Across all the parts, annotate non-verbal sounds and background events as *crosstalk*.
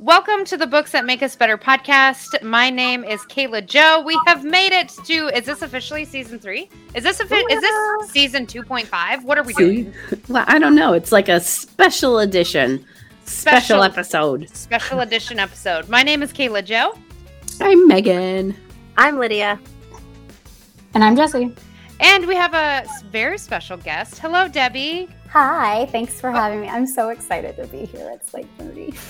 Welcome to the Books That Make Us Better podcast. My name is Kayla Joe. We have made it to is this officially season 3? Is this offi- is this season 2.5? What are we See? doing? Well, I don't know. It's like a special edition, special, episode. Special edition episode. My name is Kayla Joe. I'm Megan. I'm Lydia. And I'm Jesse. And we have a very special guest. Hello, Debbie. Hi, thanks for having me. I'm so excited to be here. It's like 30. *laughs*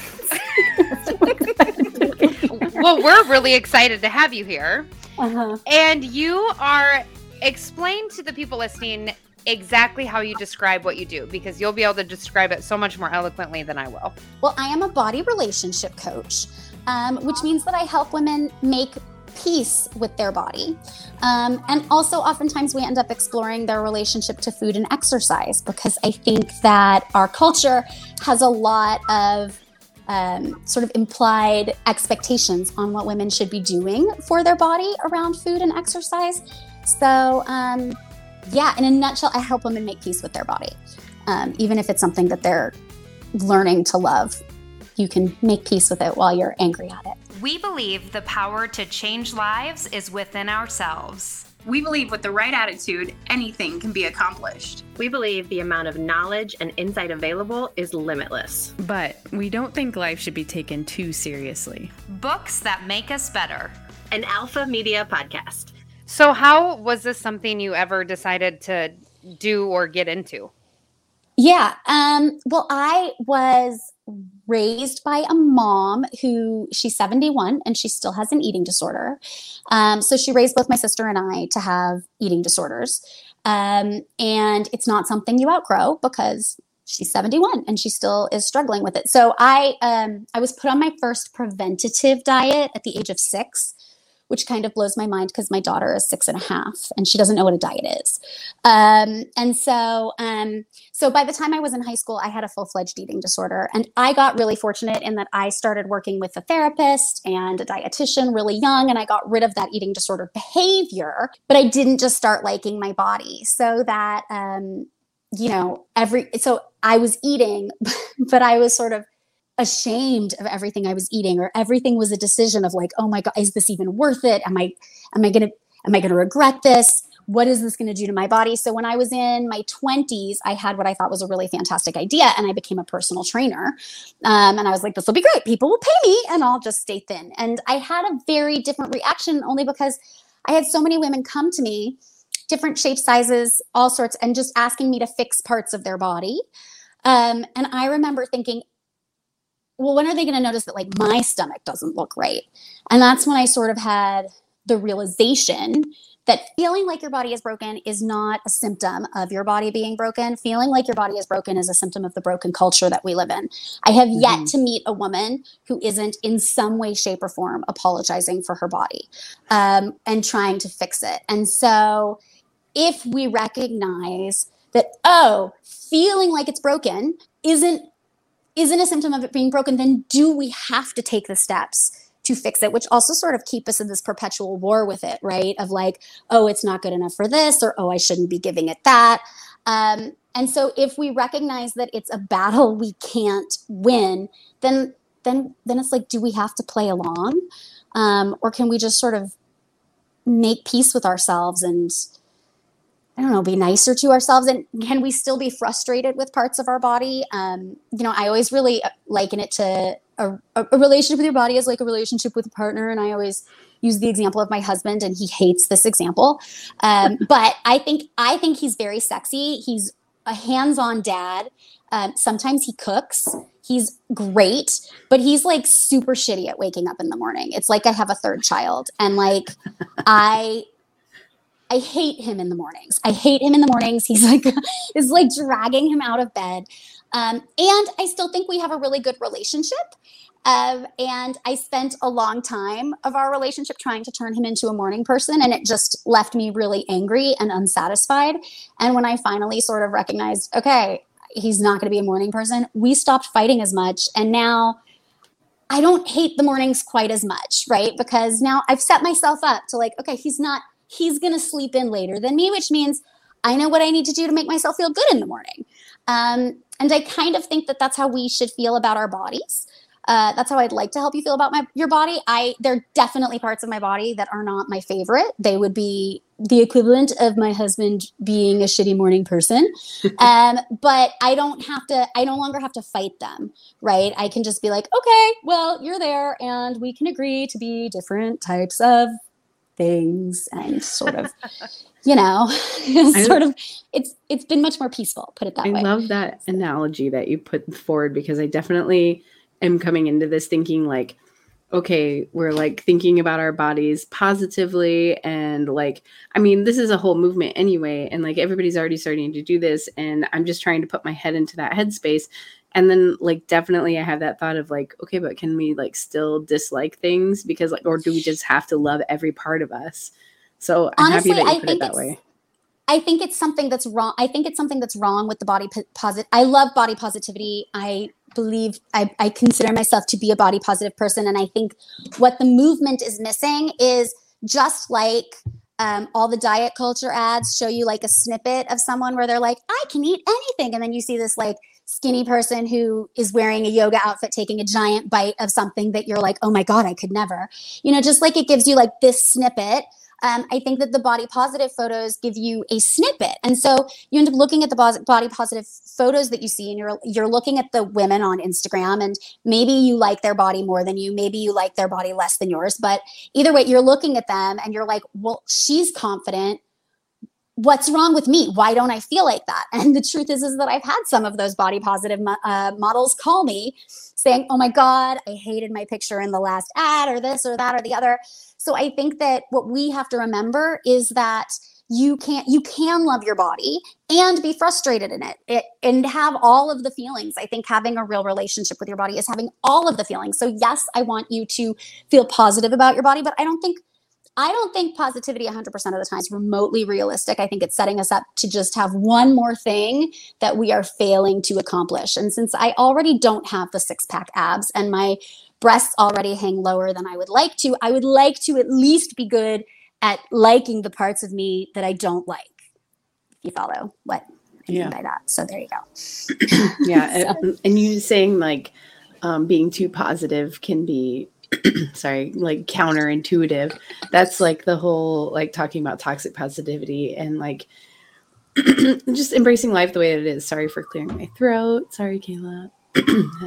Well, we're really excited to have you here. uh-huh. And you are explain to the people listening exactly how you describe what you do because you'll be able to describe it so much more eloquently than I will. Well, I am a body relationship coach, um, which means that I help women make peace with their body. Um, and also, oftentimes, we end up exploring their relationship to food and exercise because I think that our culture has a lot of um, sort of implied expectations on what women should be doing for their body around food and exercise. So, um, yeah, in a nutshell, I help women make peace with their body, um, even if it's something that they're learning to love. You can make peace with it while you're angry at it. We believe the power to change lives is within ourselves. We believe with the right attitude, anything can be accomplished. We believe the amount of knowledge and insight available is limitless. But we don't think life should be taken too seriously. Books that make us better. An Alpha Media podcast. So, how was this something you ever decided to do or get into? Yeah. Um, well, I was raised by a mom who she's 71 and she still has an eating disorder. Um, so she raised both my sister and I to have eating disorders. Um, and it's not something you outgrow because she's 71 and she still is struggling with it. So I um, I was put on my first preventative diet at the age of six which kind of blows my mind because my daughter is six and a half and she doesn't know what a diet is. Um, and so, um, so by the time I was in high school, I had a full fledged eating disorder, and I got really fortunate in that I started working with a therapist and a dietitian really young, and I got rid of that eating disorder behavior. But I didn't just start liking my body, so that um, you know every so I was eating, *laughs* but I was sort of ashamed of everything I was eating or everything was a decision of like, oh my God, is this even worth it? Am I, am I going to, am I going to regret this? What is this going to do to my body? So when I was in my 20s, I had what I thought was a really fantastic idea and I became a personal trainer. Um, and I was like, this will be great. People will pay me and I'll just stay thin. And I had a very different reaction only because I had so many women come to me, different shapes, sizes, all sorts, and just asking me to fix parts of their body. Um, and I remember thinking, well, when are they going to notice that like my stomach doesn't look right? And that's when I sort of had the realization that feeling like your body is broken is not a symptom of your body being broken. Feeling like your body is broken is a symptom of the broken culture that we live in. I have yet to meet a woman who isn't in some way, shape, or form apologizing for her body um, and trying to fix it. And so if we recognize that, oh, feeling like it's broken isn't isn't a symptom of it being broken, then do we have to take the steps to fix it? Which also sort of keep us in this perpetual war with it, right? Of like, oh, it's not good enough for this, or oh, I shouldn't be giving it that. Um, and so if we recognize that it's a battle we can't win, then then then it's like, do we have to play along? Um, or can we just sort of make peace with ourselves and I don't know, be nicer to ourselves? And can we still be frustrated with parts of our body? Um, you know, I always really uh, liken it to a, a a relationship with your body is like a relationship with a partner. And I always use the example of my husband, and he hates this example. Um, *laughs* but I think I think he's very sexy. He's a hands-on dad. Um, sometimes he cooks. He's great, but he's like super shitty at waking up in the morning. It's like I have a third child, and like *laughs* I I hate him in the mornings. I hate him in the mornings. *laughs* He's like is like dragging him out of bed. Um, and I still think we have a really good relationship. Um, and I spent a long time of our relationship trying to turn him into a morning person, and it just left me really angry and unsatisfied. And when I finally sort of recognized, okay, he's not going to be a morning person, we stopped fighting as much. And now I don't hate the mornings quite as much, right? Because now I've set myself up to like, okay, he's not, he's going to sleep in later than me, which means I know what I need to do to make myself feel good in the morning. Um, and I kind of think that that's how we should feel about our bodies. uh, that's how I'd like to help you feel about my your body. I there are definitely parts of my body that are not my favorite. They would be the equivalent of my husband being a shitty morning person. *laughs* um, but I don't have to. I no longer have to fight them. Right? I can just be like, okay, well, you're there, and we can agree to be different types of things, and sort of. *laughs* you know *laughs* sort of it's it's been much more peaceful put it that I way i love that analogy that you put forward because I definitely am coming into this thinking like, okay, we're like thinking about our bodies positively. And like, I mean, this is a whole movement anyway. And like, everybody's already starting to do this. And I'm just trying to put my head into that headspace. And then, like, definitely, I have that thought of like, okay, but can we like still dislike things because, like, or do we just have to love every part of us? So I'm Honestly, happy that you I put it think that way. I think it's something that's wrong. I think it's something that's wrong with the body po- posit. I love body positivity. I believe I, I consider myself to be a body positive person, and I think what the movement is missing is just like um, all the diet culture ads show you like a snippet of someone where they're like, I can eat anything, and then you see this like skinny person who is wearing a yoga outfit taking a giant bite of something that you're like, oh my god, I could never. You know, just like it gives you like this snippet um, I think that the body positive photos give you a snippet, and so you end up looking at the body positive photos that you see, and you're you're looking at the women on Instagram, and maybe you like their body more than you, maybe you like their body less than yours, but either way, you're looking at them and you're like, well, she's confident. What's wrong with me? Why don't I feel like that? *laughs* And the truth is, is that I've had some of those body positive uh, models call me saying, "Oh my God, I hated my picture in the last ad, or this, or that, or the other." So I think that what we have to remember is that you can't you can love your body and be frustrated in it, it and have all of the feelings. I think having a real relationship with your body is having all of the feelings. So yes, I want you to feel positive about your body, but I don't think I don't think positivity 100% of the time is remotely realistic. I think it's setting us up to just have one more thing that we are failing to accomplish. And since I already don't have the six pack abs and my breasts already hang lower than I would like to, I would like to at least be good at liking the parts of me that I don't like. If you follow what I Yeah. mean by that. So there you go. yeah *coughs* and, and you saying like um, being too positive can be *clears throat* sorry like counterintuitive. That's like the whole like talking about toxic positivity and like *clears throat* just embracing life the way it is. Sorry for clearing my throat. Sorry kayla. *clears throat*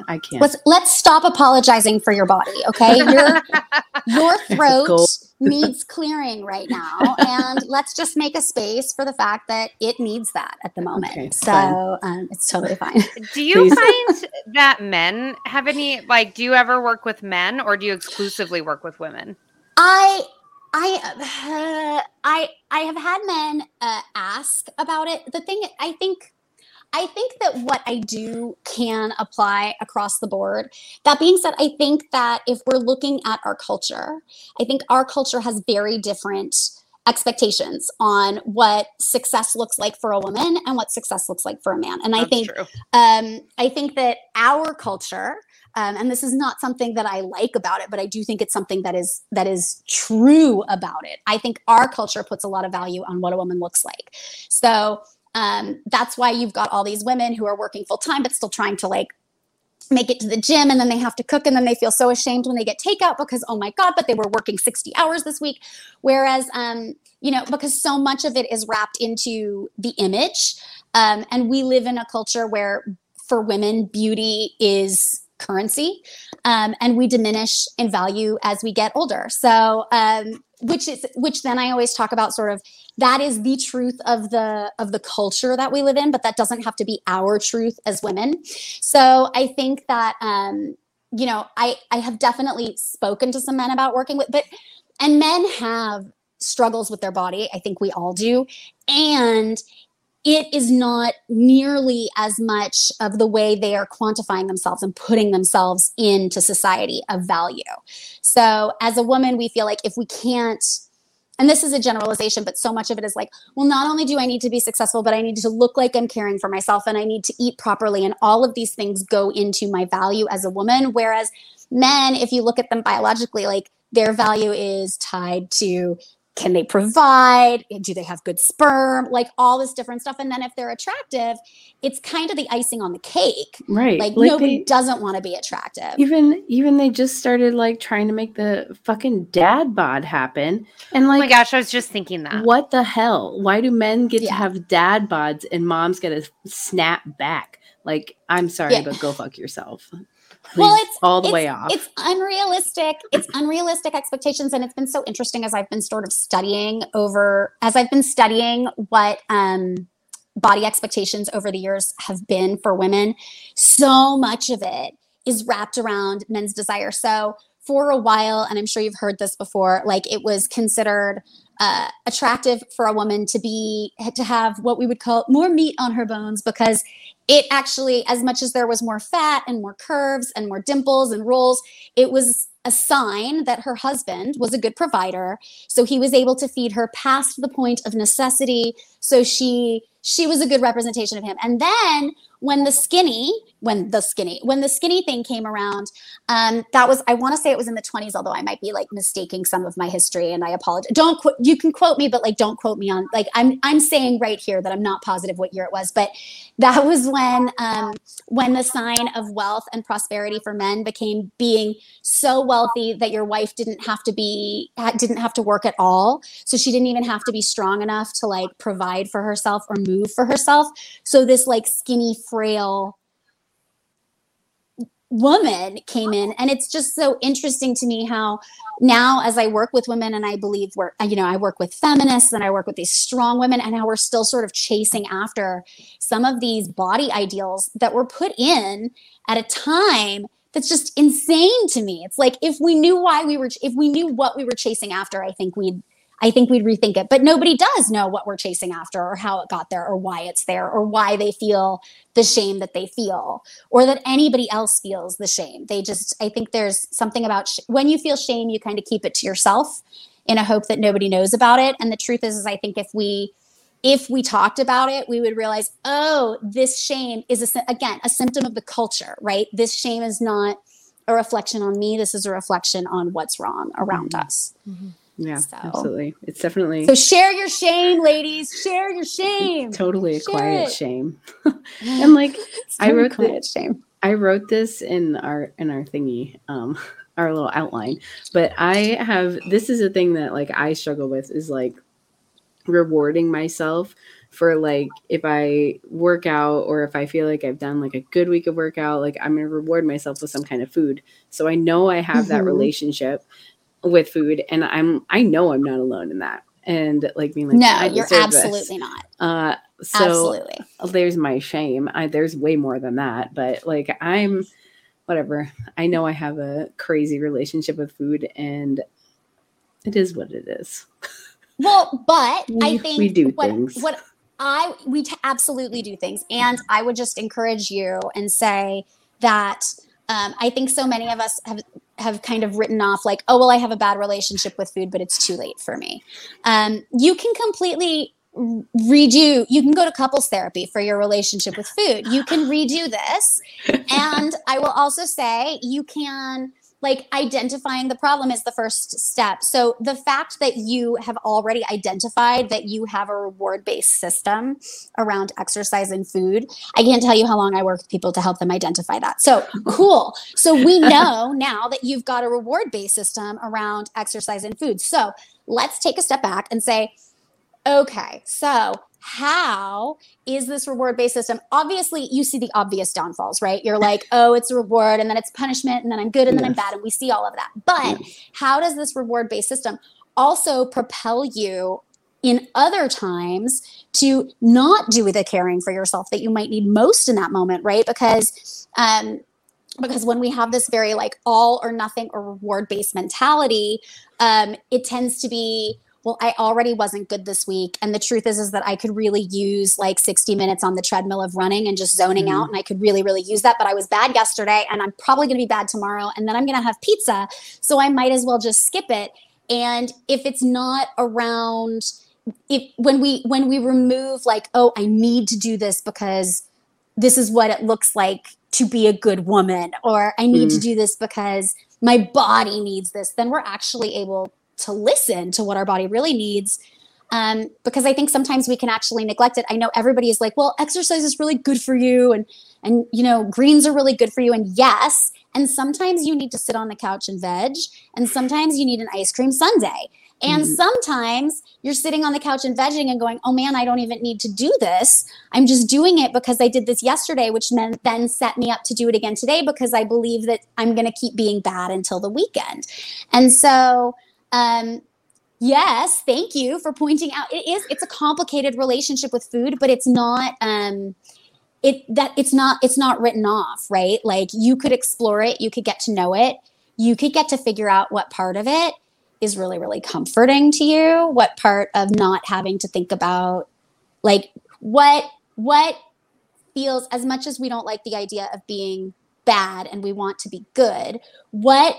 I can't. Let's let's stop apologizing for your body, okay? Your *laughs* your throat. Needs clearing right now, and *laughs* let's just make a space for the fact that it needs that at the moment. Okay, so um, it's totally fine. Do you Please. find that men have any like do you ever work with men or do you exclusively work with women? I I uh, *sighs* I I have had men uh, ask about it. The thing I think I think that what I do can apply across the board. That being said, I think that if we're looking at our culture, I think our culture has very different expectations on what success looks like for a woman and what success looks like for a man. And I think um, I think that our culture, um, and this is not something that I like about it, but I do think it's something that is that is true about it. I think our culture puts a lot of value on what a woman looks like. So um, that's why you've got all these women who are working full time but still trying to like make it to the gym and then they have to cook and then they feel so ashamed when they get takeout because oh my god but they were working 60 hours this week. Whereas um you know because so much of it is wrapped into the image um and we live in a culture where for women beauty is currency um, and we diminish in value as we get older. So um, which is which then i always talk about sort of that is the truth of the of the culture that we live in but that doesn't have to be our truth as women. So i think that um you know i i have definitely spoken to some men about working with but and men have struggles with their body. I think we all do. And it is not nearly as much of the way they are quantifying themselves and putting themselves into society of value. So, as a woman, we feel like if we can't, and this is a generalization, but so much of it is like, well, not only do I need to be successful, but I need to look like I'm caring for myself and I need to eat properly. And all of these things go into my value as a woman. Whereas men, if you look at them biologically, like their value is tied to can they provide do they have good sperm like all this different stuff and then if they're attractive it's kind of the icing on the cake right. like, Like, nobody they- doesn't want to be attractive even even they just started like trying to make the fucking dad bod happen, and oh like my gosh, I was just thinking that. What the hell? Why do men get Yeah. to have dad bods and moms get to snap back? Like, I'm sorry, Yeah. but go fuck yourself. Well, it's- all the it's, way off. It's unrealistic. It's unrealistic expectations, and it's been so interesting as I've been sort of studying over as I've been studying what um, body expectations over the years have been for women. So much of it is wrapped around men's desire. So for a while, and I'm sure you've heard this before, like it was considered uh, attractive for a woman to be to have what we would call more meat on her bones because it actually as much as there was more fat and more curves and more dimples and rolls it was a sign that her husband was a good provider. So he was able to feed her past the point of necessity. So she she was a good representation of him. And then when the skinny when the skinny when the skinny thing came around um that was i want to say it was in the 20s although i might be like mistaking some of my history and i apologize don't qu- you can quote me but like don't quote me on like i'm i'm saying right here that i'm not positive what year it was but that was when um when the sign of wealth and prosperity for men became being so wealthy that your wife didn't have to be didn't have to work at all. So she didn't even have to be strong enough to like provide for herself or move for herself. So this like skinny frail woman came in. And it's just so interesting to me how now as i work with women and i believe we're you know i work with feminists and i work with these strong women and how we're still sort of chasing after some of these body ideals that were put in at a time that's just insane to me. It's like if we knew why we were if we knew what we were chasing after i think we'd I think we'd rethink it. But nobody does know what we're chasing after or how it got there or why it's there or why they feel the shame that they feel or that anybody else feels the shame. They just, I think there's something about sh- when you feel shame, you kind of keep it to yourself in a hope that nobody knows about it. And the truth is, is I think if we, if we talked about it, we would realize, oh, this shame is a, again a symptom of the culture, right? This shame is not a reflection on me. This is a reflection on what's wrong around mm-hmm. us. Mm-hmm. Yeah, so- absolutely. It's definitely So share your shame, ladies. Share your shame. totally a share quiet it. shame. *laughs* and like I wrote the- quiet shame. I wrote this in our in our thingy, um, *laughs* our little outline. But I have this is a thing that like I struggle with is like rewarding myself for like if I work out or if I feel like I've done like a good week of workout, like I'm gonna reward myself with some kind of food. So I know I have that Mhm. relationship with food, and I'm I know I'm not alone in that. And like being like, no, you're deserve this. absolutely not. Uh, so absolutely. there's my shame. I, there's way more than that, but like I'm whatever. I know I have a crazy relationship with food and it is what it is. Well, but *laughs* I think we do what, things. what I we t- absolutely do things, and I would just encourage you and say that um, I think so many of us have have kind of written off like, oh well, I have a bad relationship with food, but it's too late for me. Um, you can completely redo. You can go to couples therapy for your relationship with food. You can redo this, *laughs* and I will also say you can like identifying the problem is the first step. So the fact that you have already identified that you have a reward based system around exercise and food, I can't tell you how long I work with people to help them identify that. So cool. So we *laughs* know now that you've got a reward based system around exercise and food. So let's take a step back and say, okay, so how is this reward based system? Obviously, you see the obvious downfalls, right? You're like, *laughs* oh, it's a reward, and then it's punishment, and then I'm good, and then I'm bad, and we see all of that. But how does this reward based system also propel you in other times to not do the caring for yourself that you might need most in that moment, right? Because, um, because when we have this very like all or nothing or reward based mentality, um, it tends to be well i already wasn't good this week. And the truth is is that i could really use like 60 minutes on the treadmill of running and just zoning mm-hmm. out and i could really really use that. But i was bad yesterday and i'm probably going to be bad tomorrow and then i'm going to have pizza so i might as well just skip it. And if it's not around if when we when we remove like oh i need to do this because this is what it looks like to be a good woman or i need to mm-hmm. do this because my body needs this then we're actually able to listen to what our body really needs um, because I think sometimes we can actually neglect it. I know everybody is like, well, exercise is really good for you, and and you know greens are really good for you, and yes, and sometimes you need to sit on the couch and veg, and sometimes you need an ice cream sundae, and Mhm. sometimes you're sitting on the couch and vegging and going, oh man, I don't even need to do this. I'm just doing it because I did this yesterday, which then then set me up to do it again today because I believe that I'm going to keep being bad until the weekend, and so. Um, yes thank you for pointing out it is it's a complicated relationship with food but it's not um it that it's not it's not written off right? Like you could explore it you could get to know it you could get to figure out what part of it is really really comforting to you what part of not having to think about like what what feels as much as we don't like the idea of being bad and we want to be good what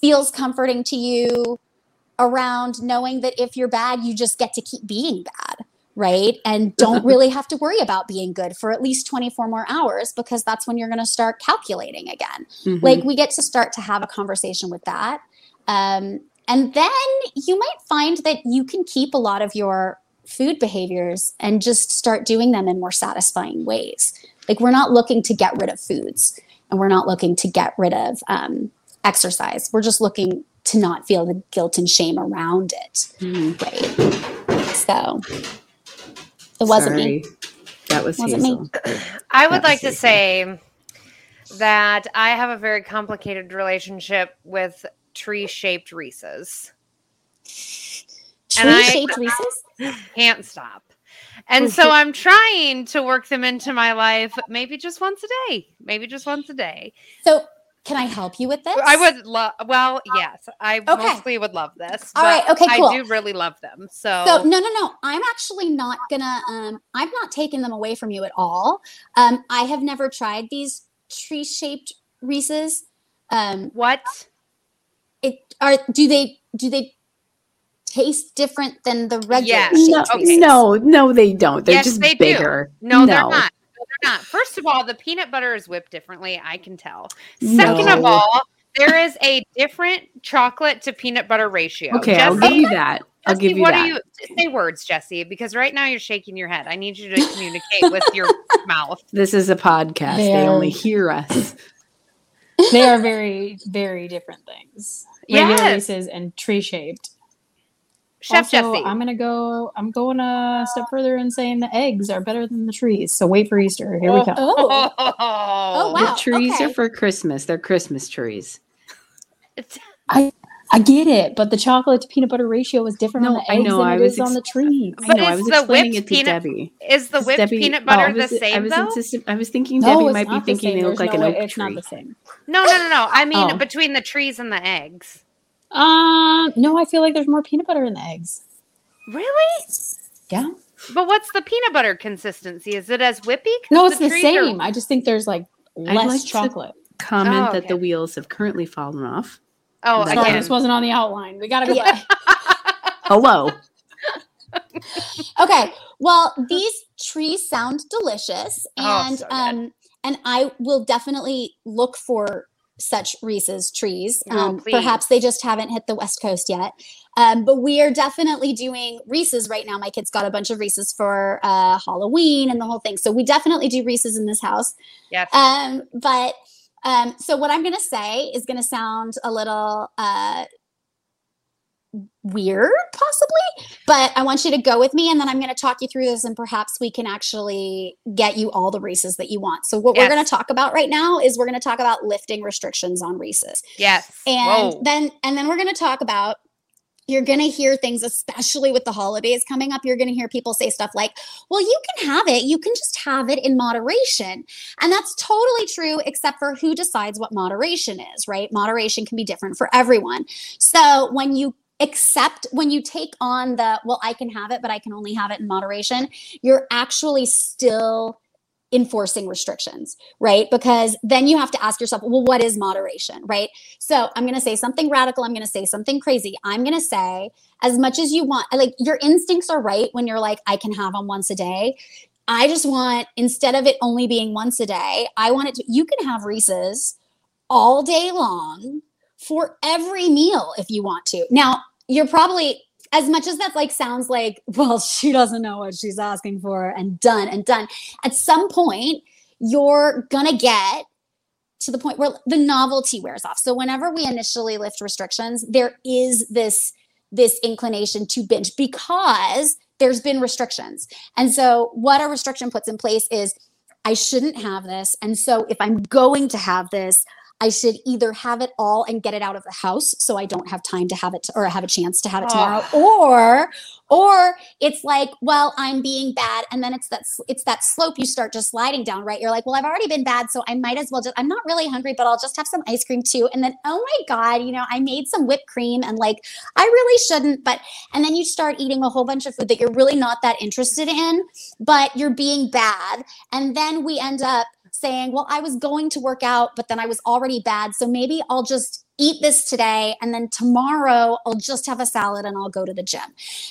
feels comforting to you around knowing that if you're bad, you just get to keep being bad, right? And don't really have to worry about being good for at least 24 more hours because that's when you're going to start calculating again. Mhm. Like we get to start to have a conversation with that. Um, and then you might find that you can keep a lot of your food behaviors and just start doing them in more satisfying ways. Like we're not looking to get rid of foods and we're not looking to get rid of um, exercise. We're just looking to not feel the guilt and shame around it. Mhm. Right. So it wasn't me. That was Wasn't me. I would That like was to say that I have a very complicated relationship with tree shaped Reese's. Tree shaped Reese's? Can't stop. And so I'm trying to work them into my life maybe just once a day. Maybe just once a day. So can I help you with this? I would love, well, yes, I Okay. mostly would love this. All right, but okay, cool. I do really love them. So, So no, no, no. I'm actually not gonna. Um, I'm not taking them away from you at all. Um, I have never tried these tree shaped Reese's. Um, what? it are do they do they taste different than the regular Yes. No, Okay. No, no, they don't. They're Yes, just they do. bigger. No, they're not. No, they're not. First of all, the peanut butter is whipped differently. I can tell. Second of all, there is a different chocolate to peanut butter ratio. Okay, I'll give you that. I'll Jesse, give you what that. are you say words, Jesse? Because right now you're shaking your head. I need you to communicate with your *laughs* mouth. This is a podcast. They They're- only hear us. they are very, very different things. Regular Yes. Reese's and tree shaped. Chef also, Jesse. I'm gonna go. I'm going a step further and saying the eggs are better than the trees. So wait for Easter. Here we come. Oh, Oh, oh wow. the trees okay. are for Christmas. They're Christmas trees. I I get it, but the chocolate to peanut butter ratio is different No, on the I eggs know, than I it was is on the trees. I But know. I is was the explaining whipped it to peanut- Debbie. Is the whipped Debbie- peanut oh, butter the was- I same was, though? insistent- I was thinking No, Debbie might be not the thinking same. they look There's like no an way- oak It's not the same. No, no, no, no. I mean Oh. between the trees and the eggs. Um, no, I feel like there's more peanut butter in the eggs. Really? Yeah. But what's the peanut butter consistency? Is it as whippy? No, it's the, trees are- same. I just think there's like less like to- chocolate. Comment Oh, that the wheels have currently fallen off. Oh, Sorry, Sorry, again. this wasn't on the outline. We gotta go. *laughs* Yeah. Hello. *laughs* okay. Well, these trees sound delicious, Oh, and so um, and I will definitely look for such Reese's trees. Oh, Um, please. perhaps they just haven't hit the West Coast yet. Um, but we are definitely doing Reese's right now. My kids got a bunch of Reese's for uh, Halloween and the whole thing. So we definitely do Reese's in this house. Yes. Um, but um, so what I'm going to say is going to sound a little uh, weird, possibly, but I want you to go with me, and then I'm going to talk you through this, and perhaps we can actually get you all the Reese's that you want. So what we're going to talk about right now is we're going to talk about lifting restrictions on Reese's, yes. and Whoa. then and then we're going to talk about you're going to hear things especially with the holidays coming up you're going to hear people say stuff like well you can have it you can just have it in moderation and that's totally true except for who decides what moderation is right moderation can be different for everyone so when you accept when you take on the well i can have it but i can only have it in moderation you're actually still enforcing restrictions right because then you have to ask yourself well what is moderation right so I'm going to say something radical. I'm going to say something crazy. I'm going to say, as much as you want, like your instincts are right when you're like, I can have them once a day. I just want, instead of it only being once a day, I want it to, you can have Reese's all day long for every meal if you want to. Now, you're probably as much as that like sounds like well *laughs* she doesn't know what she's asking for and done and done. At some point you're gonna get to the point where the novelty wears off. So whenever we initially lift restrictions there is this this inclination to binge because there's been restrictions. And so what a restriction puts in place is i shouldn't have this. And so if i'm going to have this I should either have it all and get it out of the house so I don't have time to have it or have a chance to have it tomorrow ah. or or it's like well I'm being bad and then it's that it's that slope you start just sliding down right? You're like well I've already been bad so I might as well just I'm not really hungry but I'll just have some ice cream too and then oh my god you know I made some whipped cream and like I really shouldn't but and then you start eating a whole bunch of food that you're really not that interested in but you're being bad and then we end up saying, well, I was going to work out, but then I was already bad. So maybe I'll just eat this today. And then tomorrow I'll just have a salad and I'll go to the gym.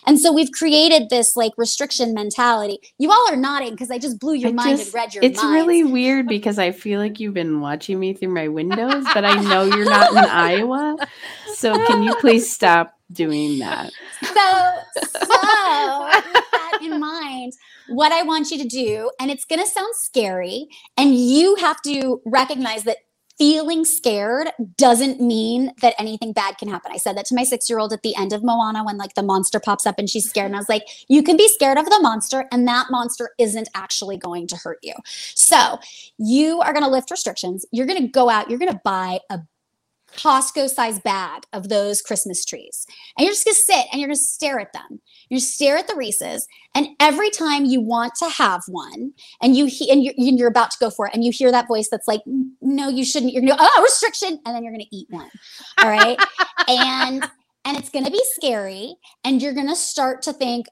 And so we've created this like restriction mentality. You all are nodding because I just blew your I mind just- and read your It's minds. really weird because I feel like you've been watching me through my windows, but I know you're not in Iowa. So can you please stop doing that? so, so with that in mind, what I want you to do, and it's going to sound scary, and you have to recognize that feeling scared doesn't mean that anything bad can happen. I said that to my six year old at the end of Moana when like the monster pops up and she's scared. And I was like, you can be scared of the monster, and that monster isn't actually going to hurt you. So you are going to lift restrictions. You're going to go out, you're going to buy a Costco size bag of those Christmas trees. And you're just gonna sit and you're gonna stare at them. You stare at the Reese's, and every time you want to have one, and you he- and you're, you're about to go for it, and you hear that voice that's like, "No, you shouldn't." You're gonna go, "Oh, restriction," and then you're gonna eat one. All right, *laughs* and and it's gonna be scary, and you're gonna start to think,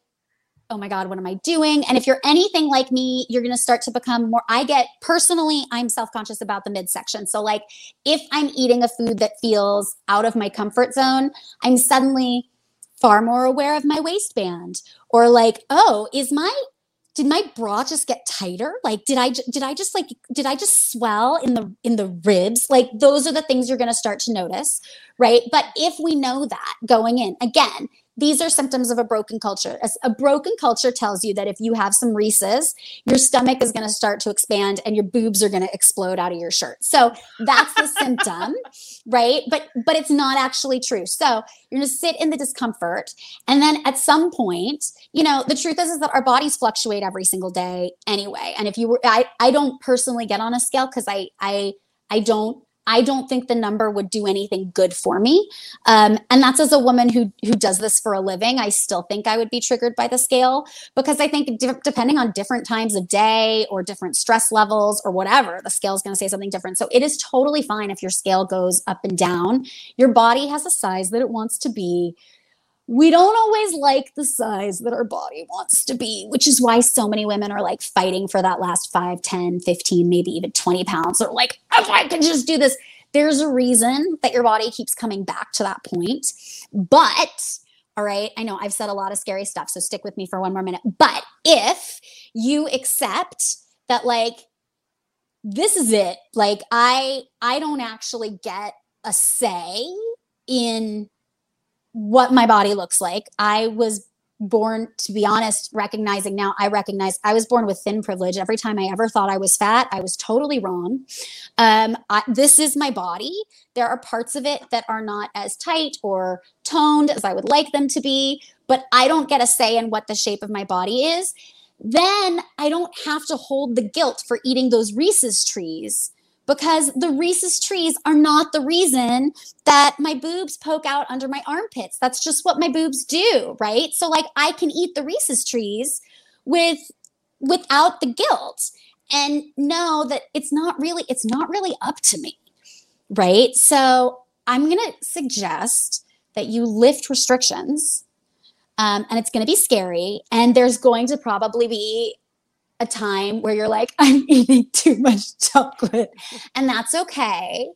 oh my God, what am I doing? And if you're anything like me, you're going to start to become more. I get personally, I'm self conscious about the midsection. So, like, if I'm eating a food that feels out of my comfort zone, I'm suddenly far more aware of my waistband or like, oh, is my did my bra just get tighter like did i did i just like did i just swell in the in the ribs like those are the things you're going to start to notice right but if we know that going in again these are symptoms of a broken culture. A broken culture tells you that if you have some Reese's, your stomach is going to start to expand and your boobs are going to explode out of your shirt. So that's the *laughs* symptom, right? But but it's not actually true. So you're going to sit in the discomfort, and then at some point, you know, the truth is is that our bodies fluctuate every single day anyway. And if you were, I I don't personally get on a scale because I I I don't I don't think the number would do anything good for me. Um, and that's as a woman who who does this for a living. I still think I would be triggered by the scale because I think de- depending on different times of day or different stress levels or whatever, the scale is going to say something different. So it is totally fine if your scale goes up and down. Your body has a size that it wants to be. We don't always like the size that our body wants to be, which is why so many women are like fighting for that last 5, 10, 15, maybe even 20 pounds. They're like, if I could just do this. There's a reason that your body keeps coming back to that point. But, all right, I know I've said a lot of scary stuff, so stick with me for one more minute. But if you accept that, like, this is it, like, I, I don't actually get a say in what my body looks like. I was born, to be honest, recognizing now, I recognize I was born with thin privilege. Every time I ever thought I was fat, I was totally wrong. Um, I, this is my body. There are parts of it that are not as tight or toned as I would like them to be, but I don't get a say in what the shape of my body is. Then I don't have to hold the guilt for eating those Reese's trees because the Reese's trees are not the reason that my boobs poke out under my armpits. That's just what my boobs do, right? So like I can eat the Reese's trees with without the guilt and know that it's not really it's not really up to me. Right? So I'm going to suggest that you lift restrictions. Um, and it's going to be scary and there's going to probably be a time where you're like, *laughs* I'm eating too much chocolate, and that's okay.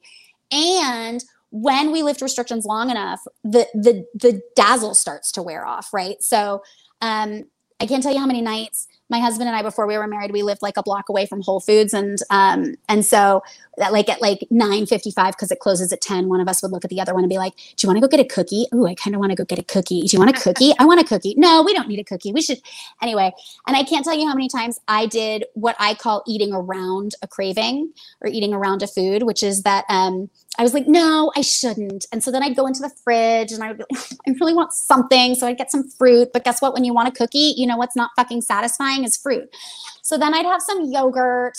And when we lift restrictions long enough, the the the dazzle starts to wear off, right? So um, I can't tell you how many nights my husband and I before we were married, we lived like a block away from Whole Foods, and um, and so that like at like nine fifty five because it closes at ten, one of us would look at the other one and be like, "Do you want to go get a cookie? Ooh, I kind of want to go get a cookie. Do you want a cookie? *laughs* I want a cookie. No, we don't need a cookie. We should anyway." And I can't tell you how many times I did what I call eating around a craving or eating around a food, which is that um, I was like, "No, I shouldn't." And so then I'd go into the fridge and I would be like, "I really want something," so I'd get some fruit. But guess what? When you want a cookie, you know what's not fucking satisfying is fruit. So then I'd have some yogurt,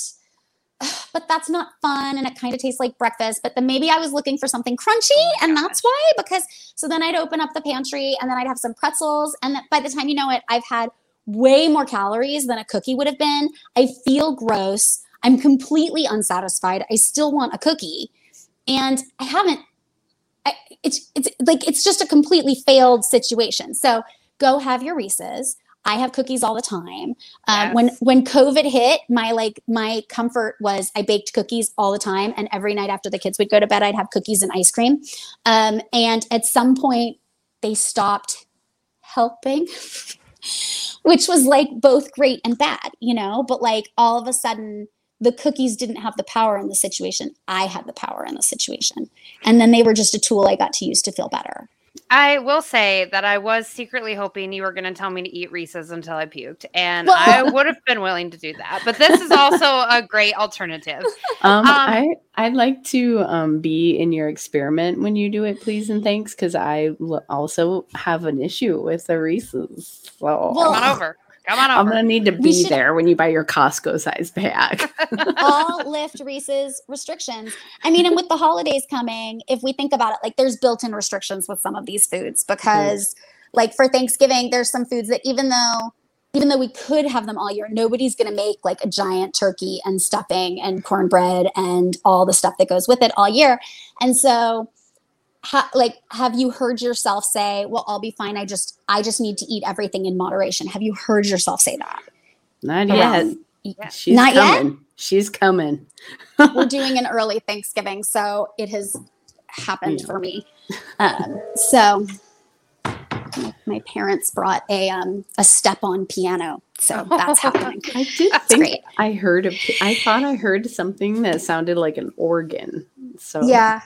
*sighs* but that's not fun and it kind of tastes like breakfast. But then maybe I was looking for something crunchy oh and that's why, because so then I'd open up the pantry and then I'd have some pretzels. And then by the time you know it, I've had way more calories than a cookie would have been. I feel gross. I'm completely unsatisfied. I still want a cookie. And I haven't I, it's it's like it's just a completely failed situation. So go have your Reese's. I have cookies all the time. Um, When when COVID hit, my like my comfort was I baked cookies all the time, and every night after the kids would go to bed, I'd have cookies and ice cream. Um, and at some point, they stopped helping, *laughs* which was like both great and bad, you know. But like all of a sudden, the cookies didn't have the power in the situation. I had the power in the situation, and then they were just a tool I got to use to feel better. I will say that I was secretly hoping you were going to tell me to eat Reese's until I puked, and I would have been willing to do that. But this is also a great alternative. *laughs* Um, Um, I I'd like to um be in your experiment when you do it, please and thanks, because I l- also have an issue with the Reese's. So Well, Come on over. Come on I'm gonna need to be should- there when you buy your Costco size bag. *laughs* all *laughs* lift Reese's restrictions. I mean, and with the holidays coming, if we think about it, like there's built-in restrictions with some of these foods because, like for Thanksgiving, there's some foods that even though even though we could have them all year, nobody's going to make like a giant turkey and stuffing and cornbread and all the stuff that goes with it all year. And so, ha- like, have you heard yourself say, "Well, I'll be fine. I just, I just need to eat everything in moderation." Have you heard yourself say that? Not yet. Around- She's Not yet? coming. She's coming. *laughs* we're doing an early *laughs* Thanksgiving, so it has happened Yeah. for me. *laughs* Um, so my, my parents brought a um, a step on piano, so that's happening. I did That's think great. I heard a, I thought I heard something that sounded like an organ. So Yeah,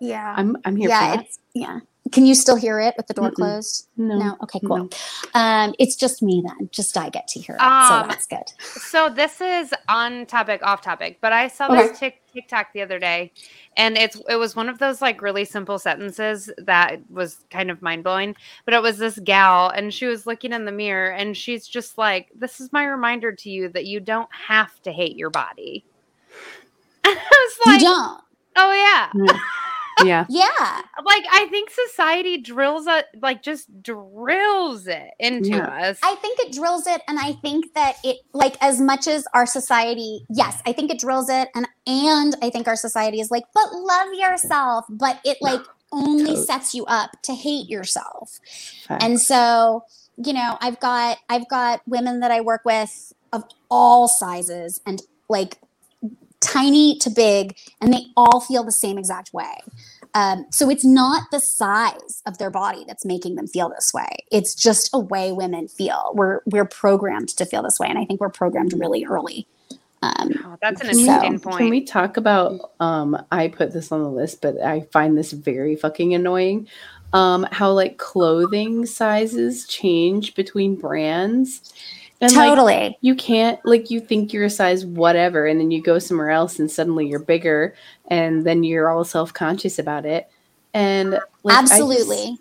yeah, I'm I'm here yeah. for that. It's yeah. Can you still hear it with the door Mm-mm. closed? No. No. Okay. Cool. no. Um, it's just me then. Just I get to hear it, Um, so that's good. So this is on topic, off topic, but I saw Okay. this tic- TikTok the other day, and it's it was one of those like really simple sentences that was kind of mind blowing. But it was this gal, and she was looking in the mirror, and she's just like, "This is my reminder to you that you don't have to hate your body." *laughs* I was You like, don't. "Oh yeah." *laughs* Yeah. *laughs* Yeah. like I think society drills it, like just drills it into Yeah. us. I think it drills it, and I think that it like as much as our society, yes, I think it drills it, and and I think our society is like, but love yourself, but it like only Totally. sets you up to hate yourself, Facts. and so you know, I've got I've got women that I work with of all sizes and like tiny to big, and they all feel the same exact way. Um, so it's not the size of their body that's making them feel this way. It's just a way women feel. We're we're programmed to feel this way, and I think we're programmed really early. Um, Oh, that's an Can we- interesting Can we talk about? Um, I put this on the list, but I find this very fucking annoying. Um, how like clothing sizes change between brands, and like totally. you can't like you think you're a size whatever, and then you go somewhere else, and suddenly you're bigger, and then you're all self conscious about it, and like, just- Absolutely.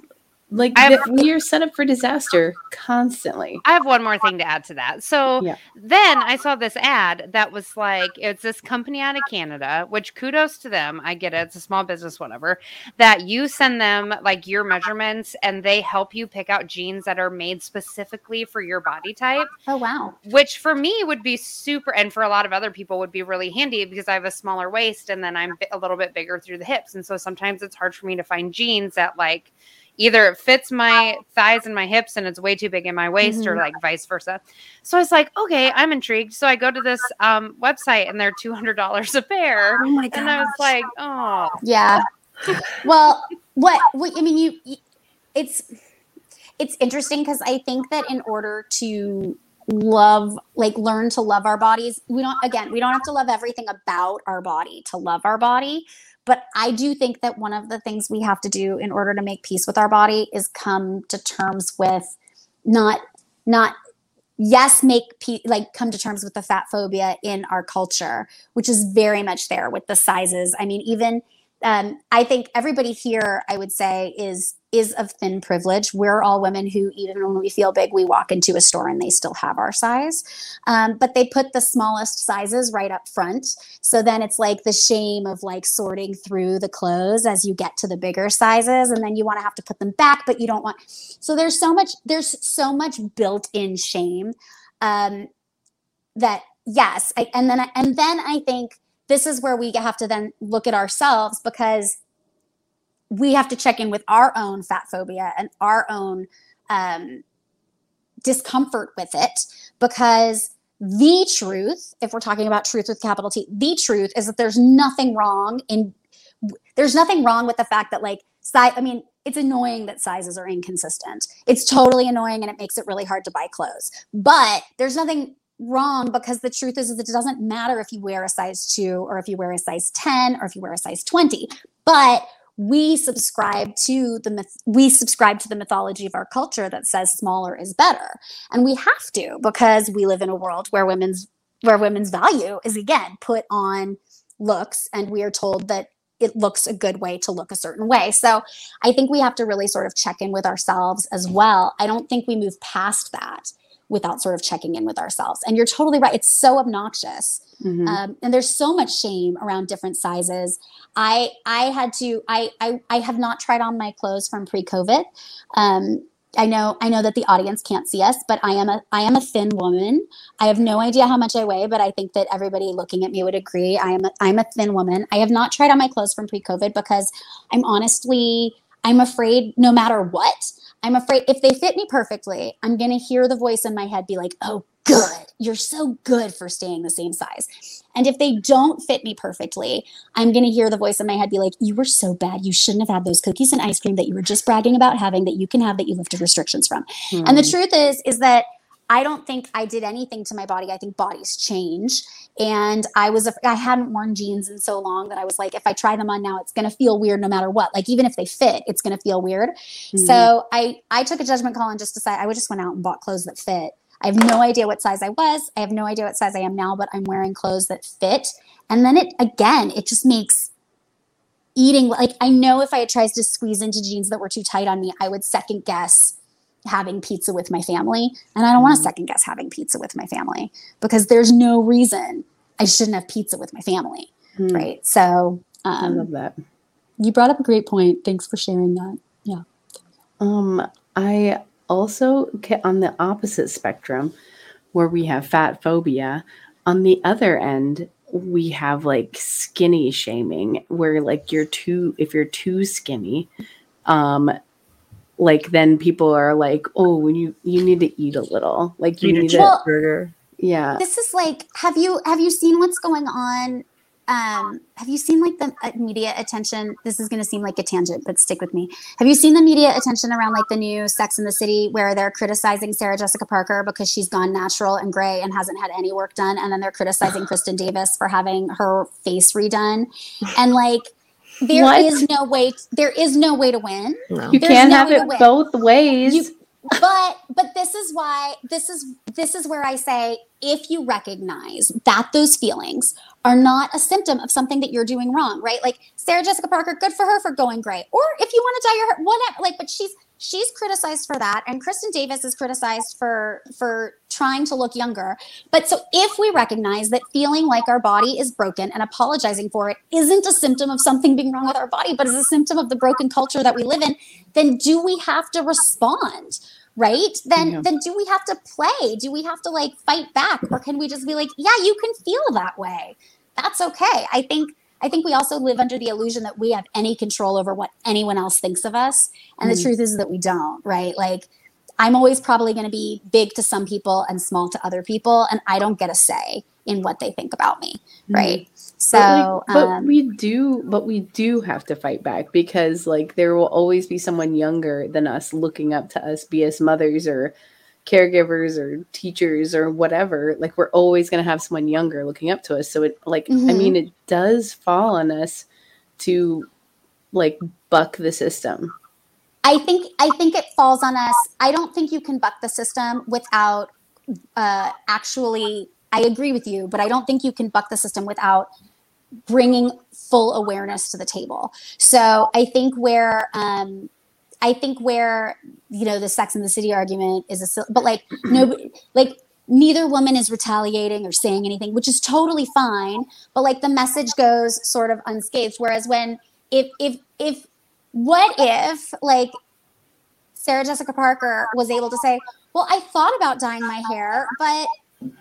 Like I have- th- you're set up for disaster constantly. I have one more thing to add to that. So Yeah. then I saw this ad that was like, it's this company out of Canada, which kudos to them. I get it. It's a small business, whatever. That you send them like your measurements and they help you pick out jeans that are made specifically for your body type, oh wow. which for me would be super, and for a lot of other people would be really handy because I have a smaller waist and then I'm a little bit bigger through the hips. And so sometimes it's hard for me to find jeans that like, either it fits my thighs and my hips and it's way too big in my waist or Mhm. like vice versa. So I was like, okay, I'm intrigued. So I go to this um, website and they're $200 a pair. Oh my And I was like, oh, Yeah. well, what, what I mean, you, you it's it's interesting because I think that in order to love like learn to love our bodies we don't again we don't have to love everything about our body to love our body but i do think that one of the things we have to do in order to make peace with our body is come to terms with not not yes make pe- like come to terms with the fat phobia in our culture which is very much there with the sizes. I mean even um, I think everybody here, I would say, is is of thin privilege. We're all women who, even when we feel big, we walk into a store and they still have our size. Um, but they put the smallest sizes right up front. So then it's like the shame of like sorting through the clothes as you get to the bigger sizes, and then you want to have to put them back, but you don't want. So there's so much. There's so much built-in shame um, that yes, I, and then I, and then I think this is where we have to then look at ourselves because we have to check in with our own fat phobia and our own um, discomfort with it because the truth if we're talking about truth with capital t the truth is that there's nothing wrong in there's nothing wrong with the fact that like size i mean it's annoying that sizes are inconsistent. It's totally annoying and it makes it really hard to buy clothes. But there's nothing wrong because the truth is, is it doesn't matter if you wear a size 2 or if you wear a size 10 or if you wear a size 20 but we subscribe to the myth we subscribe to the mythology of our culture that says smaller is better and we have to because we live in a world where women's where women's value is again put on looks and we are told that it looks a good way to look a certain way. So I think we have to really sort of check in with ourselves as well. I don't think we move past that without sort of checking in with ourselves. And you're totally right. It's so obnoxious. Mm-hmm. Um, and there's so much shame around different sizes. I I had to I I, I have not tried on my clothes from pre-COVID. Um, I know I know that the audience can't see us, but I am a I am a thin woman. I have no idea how much I weigh, but I think that everybody looking at me would agree. I am a, I'm a thin woman. I have not tried on my clothes from pre-COVID because I'm honestly I'm afraid no matter what, I'm afraid if they fit me perfectly, I'm going to hear the voice in my head be like, oh, good. You're so good for staying the same size. And if they don't fit me perfectly, I'm going to hear the voice in my head be like, you were so bad. You shouldn't have had those cookies and ice cream that you were just bragging about having that you can have that you lifted restrictions from. Hmm. And the truth is, is that I don't think I did anything to my body. I think bodies change. And I was, I hadn't worn jeans in so long that I was like, if I try them on now, it's going to feel weird no matter what. Like, even if they fit, it's going to feel weird. Mm-hmm. So I, I took a judgment call and just decided I would just went out and bought clothes that fit. I have no idea what size I was. I have no idea what size I am now, but I'm wearing clothes that fit. And then it, again, it just makes eating like I know if I had tried to squeeze into jeans that were too tight on me, I would second guess having pizza with my family. And I don't mm. want to second guess having pizza with my family because there's no reason I shouldn't have pizza with my family. Mm. Right. So um, I love that. You brought up a great point. Thanks for sharing that. Yeah. Um, I also get on the opposite spectrum where we have fat phobia. On the other end, we have like skinny shaming where like you're too if you're too skinny um like then people are like, oh, when you you need to eat a little, like you, need, a well, burger. Yeah. This is like, have you have you seen what's going on? Um, have you seen like the uh, media attention? This is going to seem like a tangent, but stick with me. Have you seen the media attention around like the new Sex in the City where they're criticizing Sarah Jessica Parker because she's gone natural and gray and hasn't had any work done, and then they're criticizing *sighs* Kristin Davis for having her face redone, and like there what? is no way. There is no way to win. No. You There's can't no have it both ways. You, but but this is why this is this is where I say if you recognize that those feelings are not a symptom of something that you're doing wrong, right? Like Sarah Jessica Parker, good for her for going gray. Or if you want to dye your hair, whatever. Like, but she's she's criticized for that and kristin davis is criticized for for trying to look younger. But so if we recognize that feeling like our body is broken and apologizing for it isn't a symptom of something being wrong with our body but is a symptom of the broken culture that we live in then do we have to respond right? Then yeah. then do we have to play? Do we have to like fight back? Or can we just be like yeah you can feel that way. That's okay. I think I think we also live under the illusion that we have any control over what anyone else thinks of us. And mm. the truth is that we don't, right? Like, I'm always probably going to be big to some people and small to other people, and I don't get a say in what they think about me, mm. right? So, but, like, but um, we do, but we do have to fight back because, like, there will always be someone younger than us looking up to us, be as mothers or caregivers or teachers or whatever, like we're always going to have someone younger looking up to us. So it like I Mhm. mean it does fall on us to like buck the system. I think I think it falls on us. I don't think you can buck the system without uh, actually. I agree with you, but I don't think you can buck the system without bringing full awareness to the table. So I think where um, I think where you know the Sex and the City argument is a, but like no, like neither woman is retaliating or saying anything, which is totally fine. But like the message goes sort of unscathed. Whereas when if if if what if like Sarah Jessica Parker was able to say, "Well, I thought about dyeing my hair, but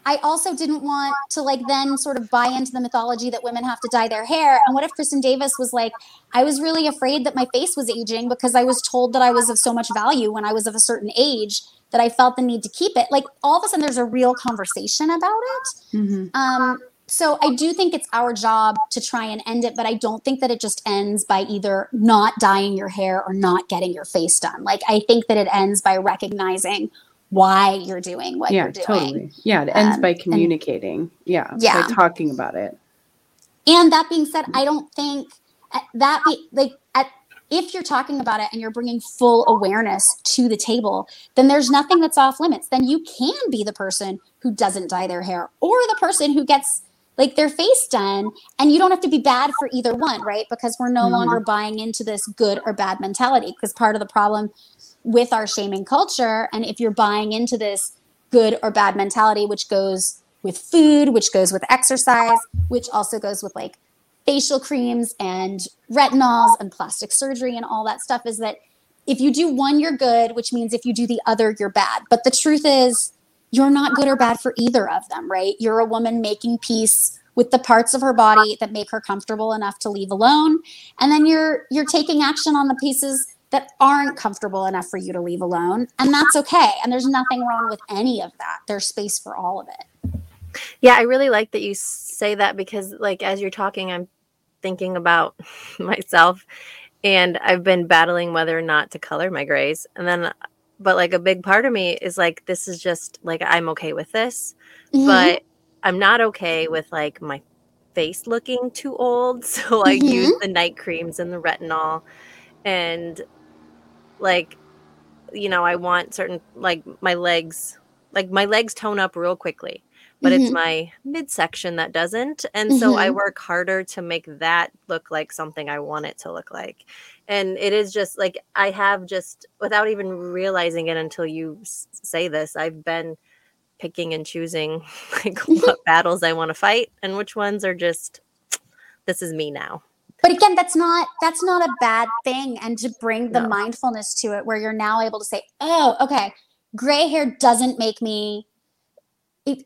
I also didn't want to like then sort of buy into the mythology that women have to dye their hair." And what if Kristin Davis was like, "I was really afraid that my face was aging because I was told that I was of so much value when I was of a certain age that I felt the need to keep it." Like all of a sudden there's a real conversation about it. Um, so I do think it's our job to try and end it, but I don't think that it just ends by either not dyeing your hair or not getting your face done. Like I think that it ends by recognizing why you're doing what yeah, you're doing. totally. Yeah, it ends Um, by and- communicating. yeah, Yeah. by talking about it. And that being said, I don't think uh, that be like at if you're talking about it and you're bringing full awareness to the table, then there's nothing that's off limits. Then you can be the person who doesn't dye their hair or the person who gets like their face done and you don't have to be bad for either one, right? Because we're no Mhm. longer buying into this good or bad mentality because part of the problem with our shaming culture and if you're buying into this good or bad mentality which goes with food, which goes with exercise, which also goes with like facial creams and retinols and plastic surgery and all that stuff is that if you do one, you're good, which means if you do the other, you're bad. But the truth is, you're not good or bad for either of them, right? You're a woman making peace with the parts of her body that make her comfortable enough to leave alone, and then you're you're taking action on the pieces that aren't comfortable enough for you to leave alone, and that's okay. And there's nothing wrong with any of that. There's space for all of it. Yeah, I really like that you say that because, like, as you're talking, I'm thinking about *laughs* myself, and I've been battling whether or not to color my grays. And then, but like, a big part of me is like, this is just like, I'm okay with this, Mhm. but I'm not okay with like my face looking too old. *laughs* So I use the night creams and the retinol, and like, you know, I want certain, like, my legs, like, my legs tone up real quickly but it's Mhm. my midsection that doesn't. And so I Mhm. work harder to make that look like something I want it to look like. And it is just like I have just, without even realizing it until you s- say this, I've been picking and choosing *laughs* like what battles I want to fight and which ones are just, this is me now. But again that's not that's not a bad thing and to bring the No. mindfulness to it where you're now able to say oh okay gray hair doesn't make me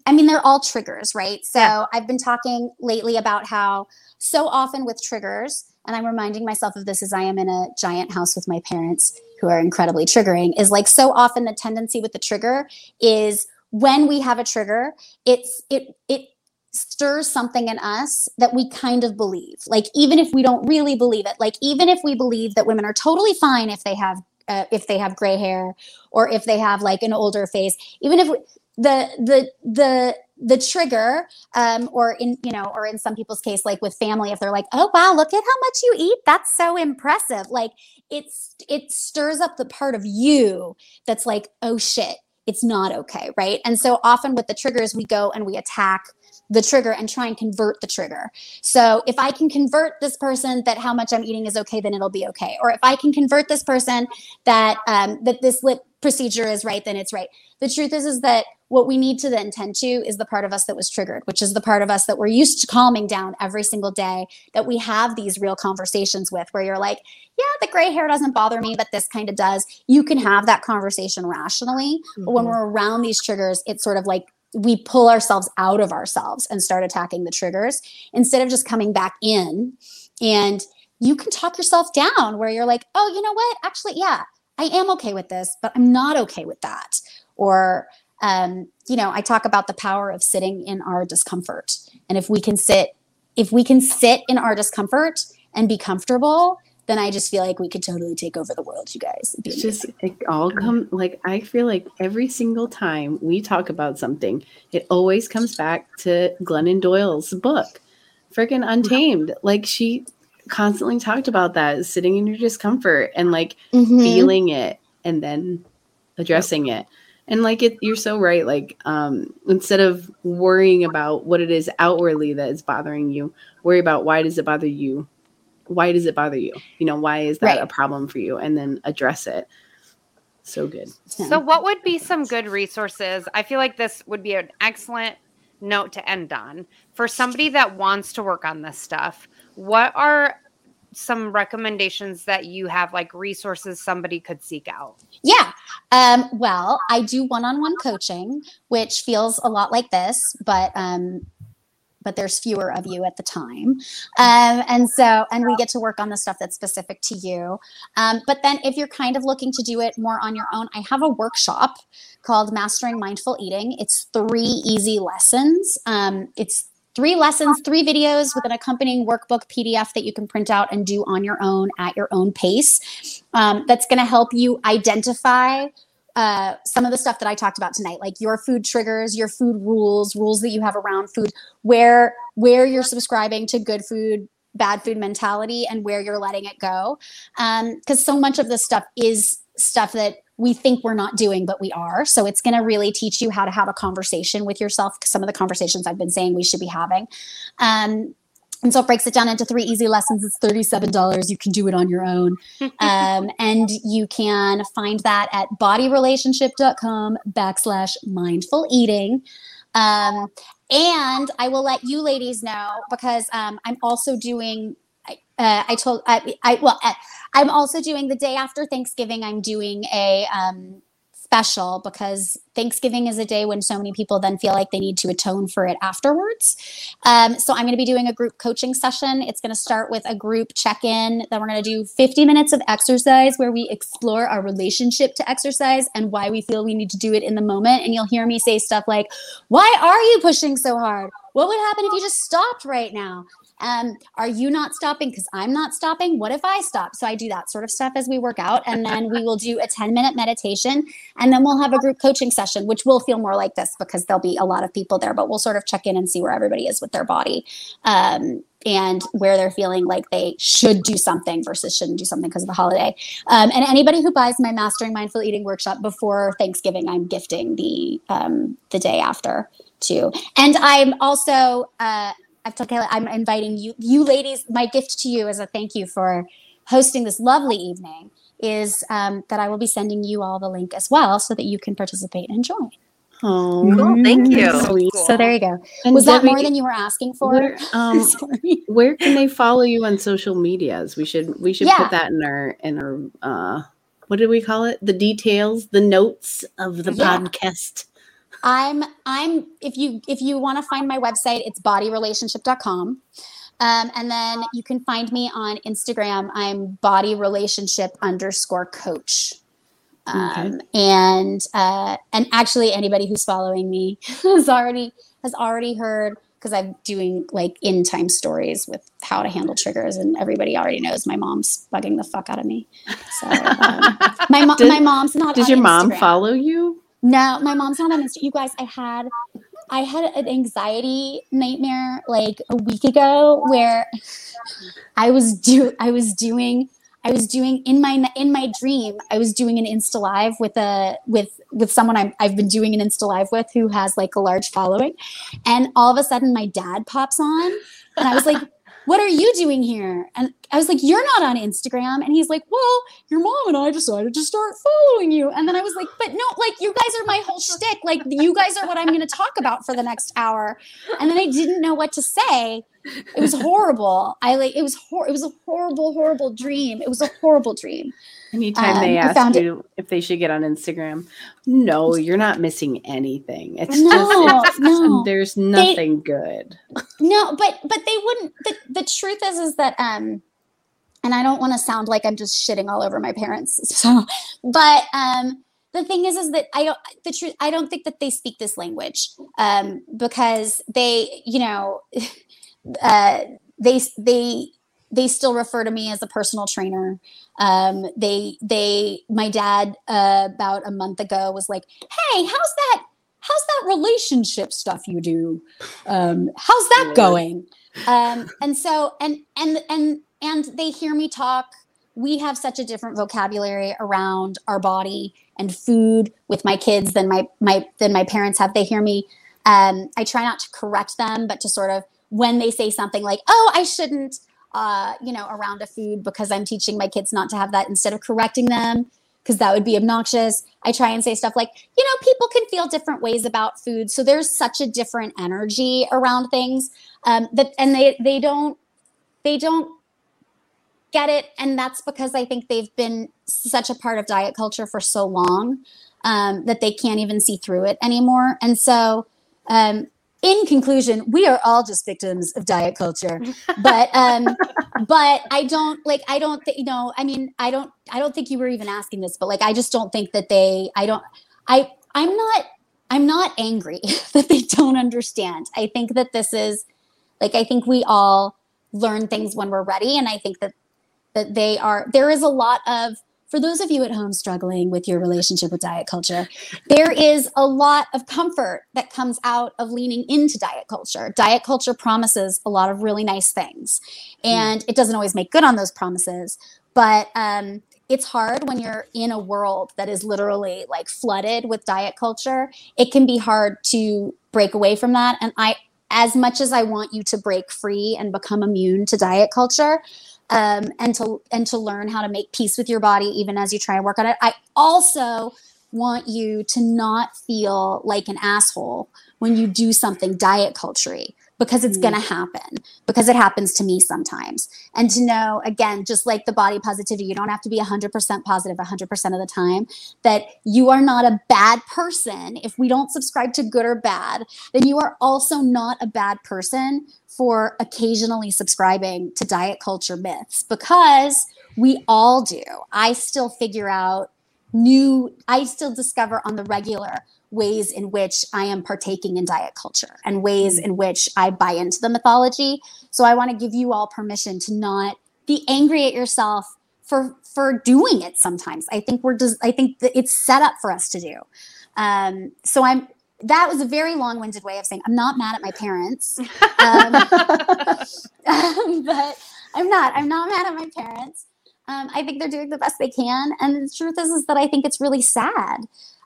i mean they're all triggers right so Yeah. i've been talking lately about how so often with triggers and i'm reminding myself of this as i am in a giant house with my parents who are incredibly triggering is like so often the tendency with the trigger is when we have a trigger it's it it stirs something in us that we kind of believe. Like even if we don't really believe it, like even if we believe that women are totally fine if they have uh, if they have gray hair or if they have like an older face, even if we, the the the the trigger um or in you know or in some people's case like with family if they're like oh wow look at how much you eat. That's so impressive. Like it's it stirs up the part of you that's like oh shit it's not okay right? And so often with the triggers we go and we attack the trigger and try and convert the trigger. So if I can convert this person that how much I'm eating is okay, then it'll be okay. Or if I can convert this person that um, that this lip procedure is right, then it's right. The truth is, is that what we need to then tend to is the part of us that was triggered, which is the part of us that we're used to calming down every single day. That we have these real conversations with, where you're like, yeah, the gray hair doesn't bother me, but this kind of does. You can have that conversation rationally. But when Mhm. we're around these triggers, it's sort of like we pull ourselves out of ourselves and start attacking the triggers instead of just coming back in. And you can talk yourself down where you're like oh you know what? Actually yeah i am okay with this but i'm not okay with that. Or um, you know i talk about the power of sitting in our discomfort. And if we can sit if we can sit in our discomfort and be comfortable then I just feel like we could totally take over the world, you guys. It's just it all come like I feel like every single time we talk about something, it always comes back to Glennon Doyle's book, freaking Untamed. Like she constantly talked about that, sitting in your discomfort and like Mhm. feeling it and then addressing it. And like it, you're so right. Like um, instead of worrying about what it is outwardly that is bothering you, worry about why does it bother you why does it bother you? You know, why is that Right. a problem for you? And then address it. So good. So, what would be some good resources? I feel like this would be an excellent note to end on for somebody that wants to work on this stuff. What are some recommendations that you have, like resources somebody could seek out? Yeah. Um, well, I do one-on-one coaching, which feels a lot like this, but um, but there's fewer of you at the time, um, and so and we get to work on the stuff that's specific to you. Um, but then, if you're kind of looking to do it more on your own, I have a workshop called Mastering Mindful Eating. It's three easy lessons. Um, it's three lessons, three videos with an accompanying workbook PDF that you can print out and do on your own at your own pace. Um, that's going to help you identify uh, some of the stuff that I talked about tonight, like your food triggers, your food rules, rules that you have around food, where where you're subscribing to good food, bad food mentality, and where you're letting it go. Because so much of this stuff is stuff that we think we're not doing, but we are. So it's going to really teach you how to have a conversation with yourself. Some of the conversations I've been saying we should be having. Um, and so it breaks it down into three easy lessons. It's $37. You can do it on your own. *laughs* Um, and you can find that at bodyrelationship.com backslash mindful eating. Um, and I will let you ladies know because um, I'm also doing, I- uh, I told, I, I well, uh, I'm also doing the day after Thanksgiving, I'm doing a um, special because Thanksgiving is a day when so many people then feel like they need to atone for it afterwards. Um, so I'm going to be doing a group coaching session. It's going to start with a group check in. Then we're going to do 50 minutes of exercise where we explore our relationship to exercise and why we feel we need to do it in the moment. And you'll hear me say stuff like, Why are you pushing so hard? What would happen if you just stopped right now? Um, are you not stopping because I'm not stopping? What if I stop? So I do that sort of stuff as we work out. And then we will do a 10 minute meditation. And then we'll have a group coaching session, which will feel more like this because there'll be a lot of people there, but we'll sort of check in and see where everybody is with their body. Um, and where they're feeling like they should do something versus shouldn't do something because of the holiday. Um, and anybody who buys my Mastering Mindful Eating workshop before Thanksgiving, I'm gifting the um, the day after too. And I'm also uh, I've told Kayla I'm inviting you you ladies. My gift to you as a thank you for hosting this lovely evening is um, that I will be sending you all the link as well so that you can participate and join. Oh, Cool, thank you. sweet. So there you go. And Was that Debbie, more than you were asking for? Where, *laughs* um, where can they follow you on social medias? We should we should Yeah. put that in our in our uh what did we call it? The details, the notes of the Yeah. podcast. I'm I'm if you if you want to find my website, it's bodyrelationship.com. Um, and then you can find me on Instagram. I'm body relationship underscore coach. Um, and uh, and actually anybody who's following me *laughs* has already has already heard because I'm doing like in time stories with how to handle triggers, and everybody already knows my mom's bugging the fuck out of me. So um, my mom, *laughs* Did- my mom's not. Does your mom follow you? No, my mom's not on Instagram. You guys, I had I had an anxiety nightmare like a week ago where I was do I was doing I was doing in my in my dream I was doing an Insta live with a with with someone I'm, I've been doing an Insta live with who has like a large following, and all of a sudden my dad pops on, and I was like. What are you doing here? And I was like, You're not on Instagram. And he's like, Well, your mom and I decided to start following you. And then I was like, But no, like, you guys are my whole shtick. Like, you guys are what I'm going to talk about for the next hour. And then I didn't know what to say. It was horrible. I like, it was, hor- it was a horrible, horrible dream. It was a horrible dream. Anytime they Um, I ask found it- you if they should get on Instagram, no, you're not missing anything. It's No, just no. there's nothing good. No, but but they wouldn't. The, the truth is, is that um, and I don't want to sound like I'm just shitting all over my parents. *laughs* So, but um, the thing is, is that I don't. The truth, I don't think that they speak this language um, because they, you know, *laughs* uh, they they they still refer to me as a personal trainer. Um, they they my dad uh, about a month ago was like, "Hey, how's that? How's that relationship stuff you do? Um, how's that going?" Um, and so and and and and they hear me talk. We have such a different vocabulary around our body and food with my kids than my my than my parents have. They hear me. Um, I try not to correct them, but to sort of when they say something like, "Oh, I shouldn't," uh, you know, around a food because I'm teaching my kids not to have that instead of correcting them because that would be obnoxious. I try and say stuff like, you know, people can feel different ways about food, so there's such a different energy around things um, that, and they they don't they don't get it, and that's because I think they've been such a part of diet culture for so long um, that they can't even see through it anymore, and so. Um, in conclusion, we are all just victims of diet culture. But um, *laughs* but I don't like I don't think you know, I mean, I don't I don't think you were even asking this, but like I just don't think that they I don't I I'm not I'm not angry *laughs* that they don't understand. I think that this is like I think we all learn things when we're ready and I think that that they are there is a lot of for those of you at home struggling with your relationship with diet culture, there is a lot of comfort that comes out of leaning into diet culture. Diet culture promises a lot of really nice things, and mm. it doesn't always make good on those promises. But um, it's hard when you're in a world that is literally like flooded with diet culture. It can be hard to break away from that. And I, as much as I want you to break free and become immune to diet culture, um, and to and to learn how to make peace with your body even as you try and work on it. I also want you to not feel like an asshole when you do something diet culture because it's mm. going to happen because it happens to me sometimes. And to know again just like the body positivity you don't have to be 100% positive 100% of the time that you are not a bad person. If we don't subscribe to good or bad then you are also not a bad person for occasionally subscribing to diet culture myths because we all do. I still figure out new i still discover on the regular ways in which I am partaking in diet culture and ways mm. in which I buy into the mythology. So I want to give you all permission to not be angry at yourself for for doing it sometimes. I think we're just I think that it's set up for us to do. Um, so I'm that was a very long-winded way of saying I'm not mad at my parents. *laughs* Um, but I'm not. I'm not mad at my parents. Um, I think they're doing the best they can. And the truth is, is that I think it's really sad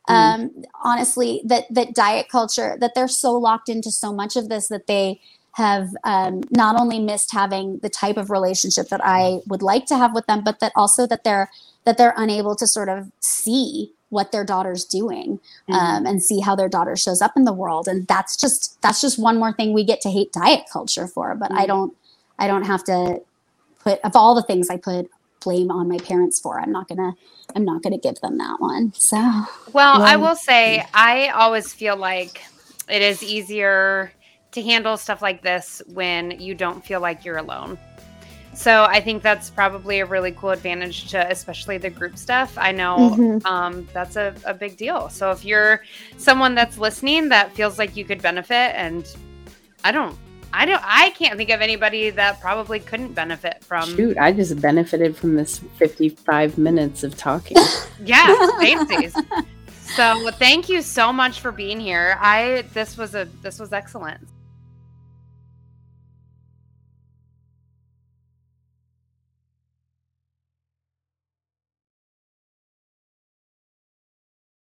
Mm. um, honestly, that that diet culture that they're so locked into so much of this that they have um, not only missed having the type of relationship that I would like to have with them, but that also that they're that they're unable to sort of see what their daughter's doing mm-hmm. um, and see how their daughter shows up in the world and that's just that's just one more thing we get to hate diet culture for but mm-hmm. i don't i don't have to put of all the things i put blame on my parents for. I'm not gonna I'm not gonna give them that one. So well, I will say I always feel like it is easier to handle stuff like this when you don't feel like you're alone. So I think that's probably a really cool advantage to especially the group stuff. I know mm-hmm. um, that's a, a big deal. So if you're someone that's listening that feels like you could benefit and I don't I don't. I can't think of anybody that probably couldn't benefit from. Shoot, I just benefited from this fifty-five minutes of talking. *laughs* yeah, fancies. so thank you so much for being here. I this was a this was excellent.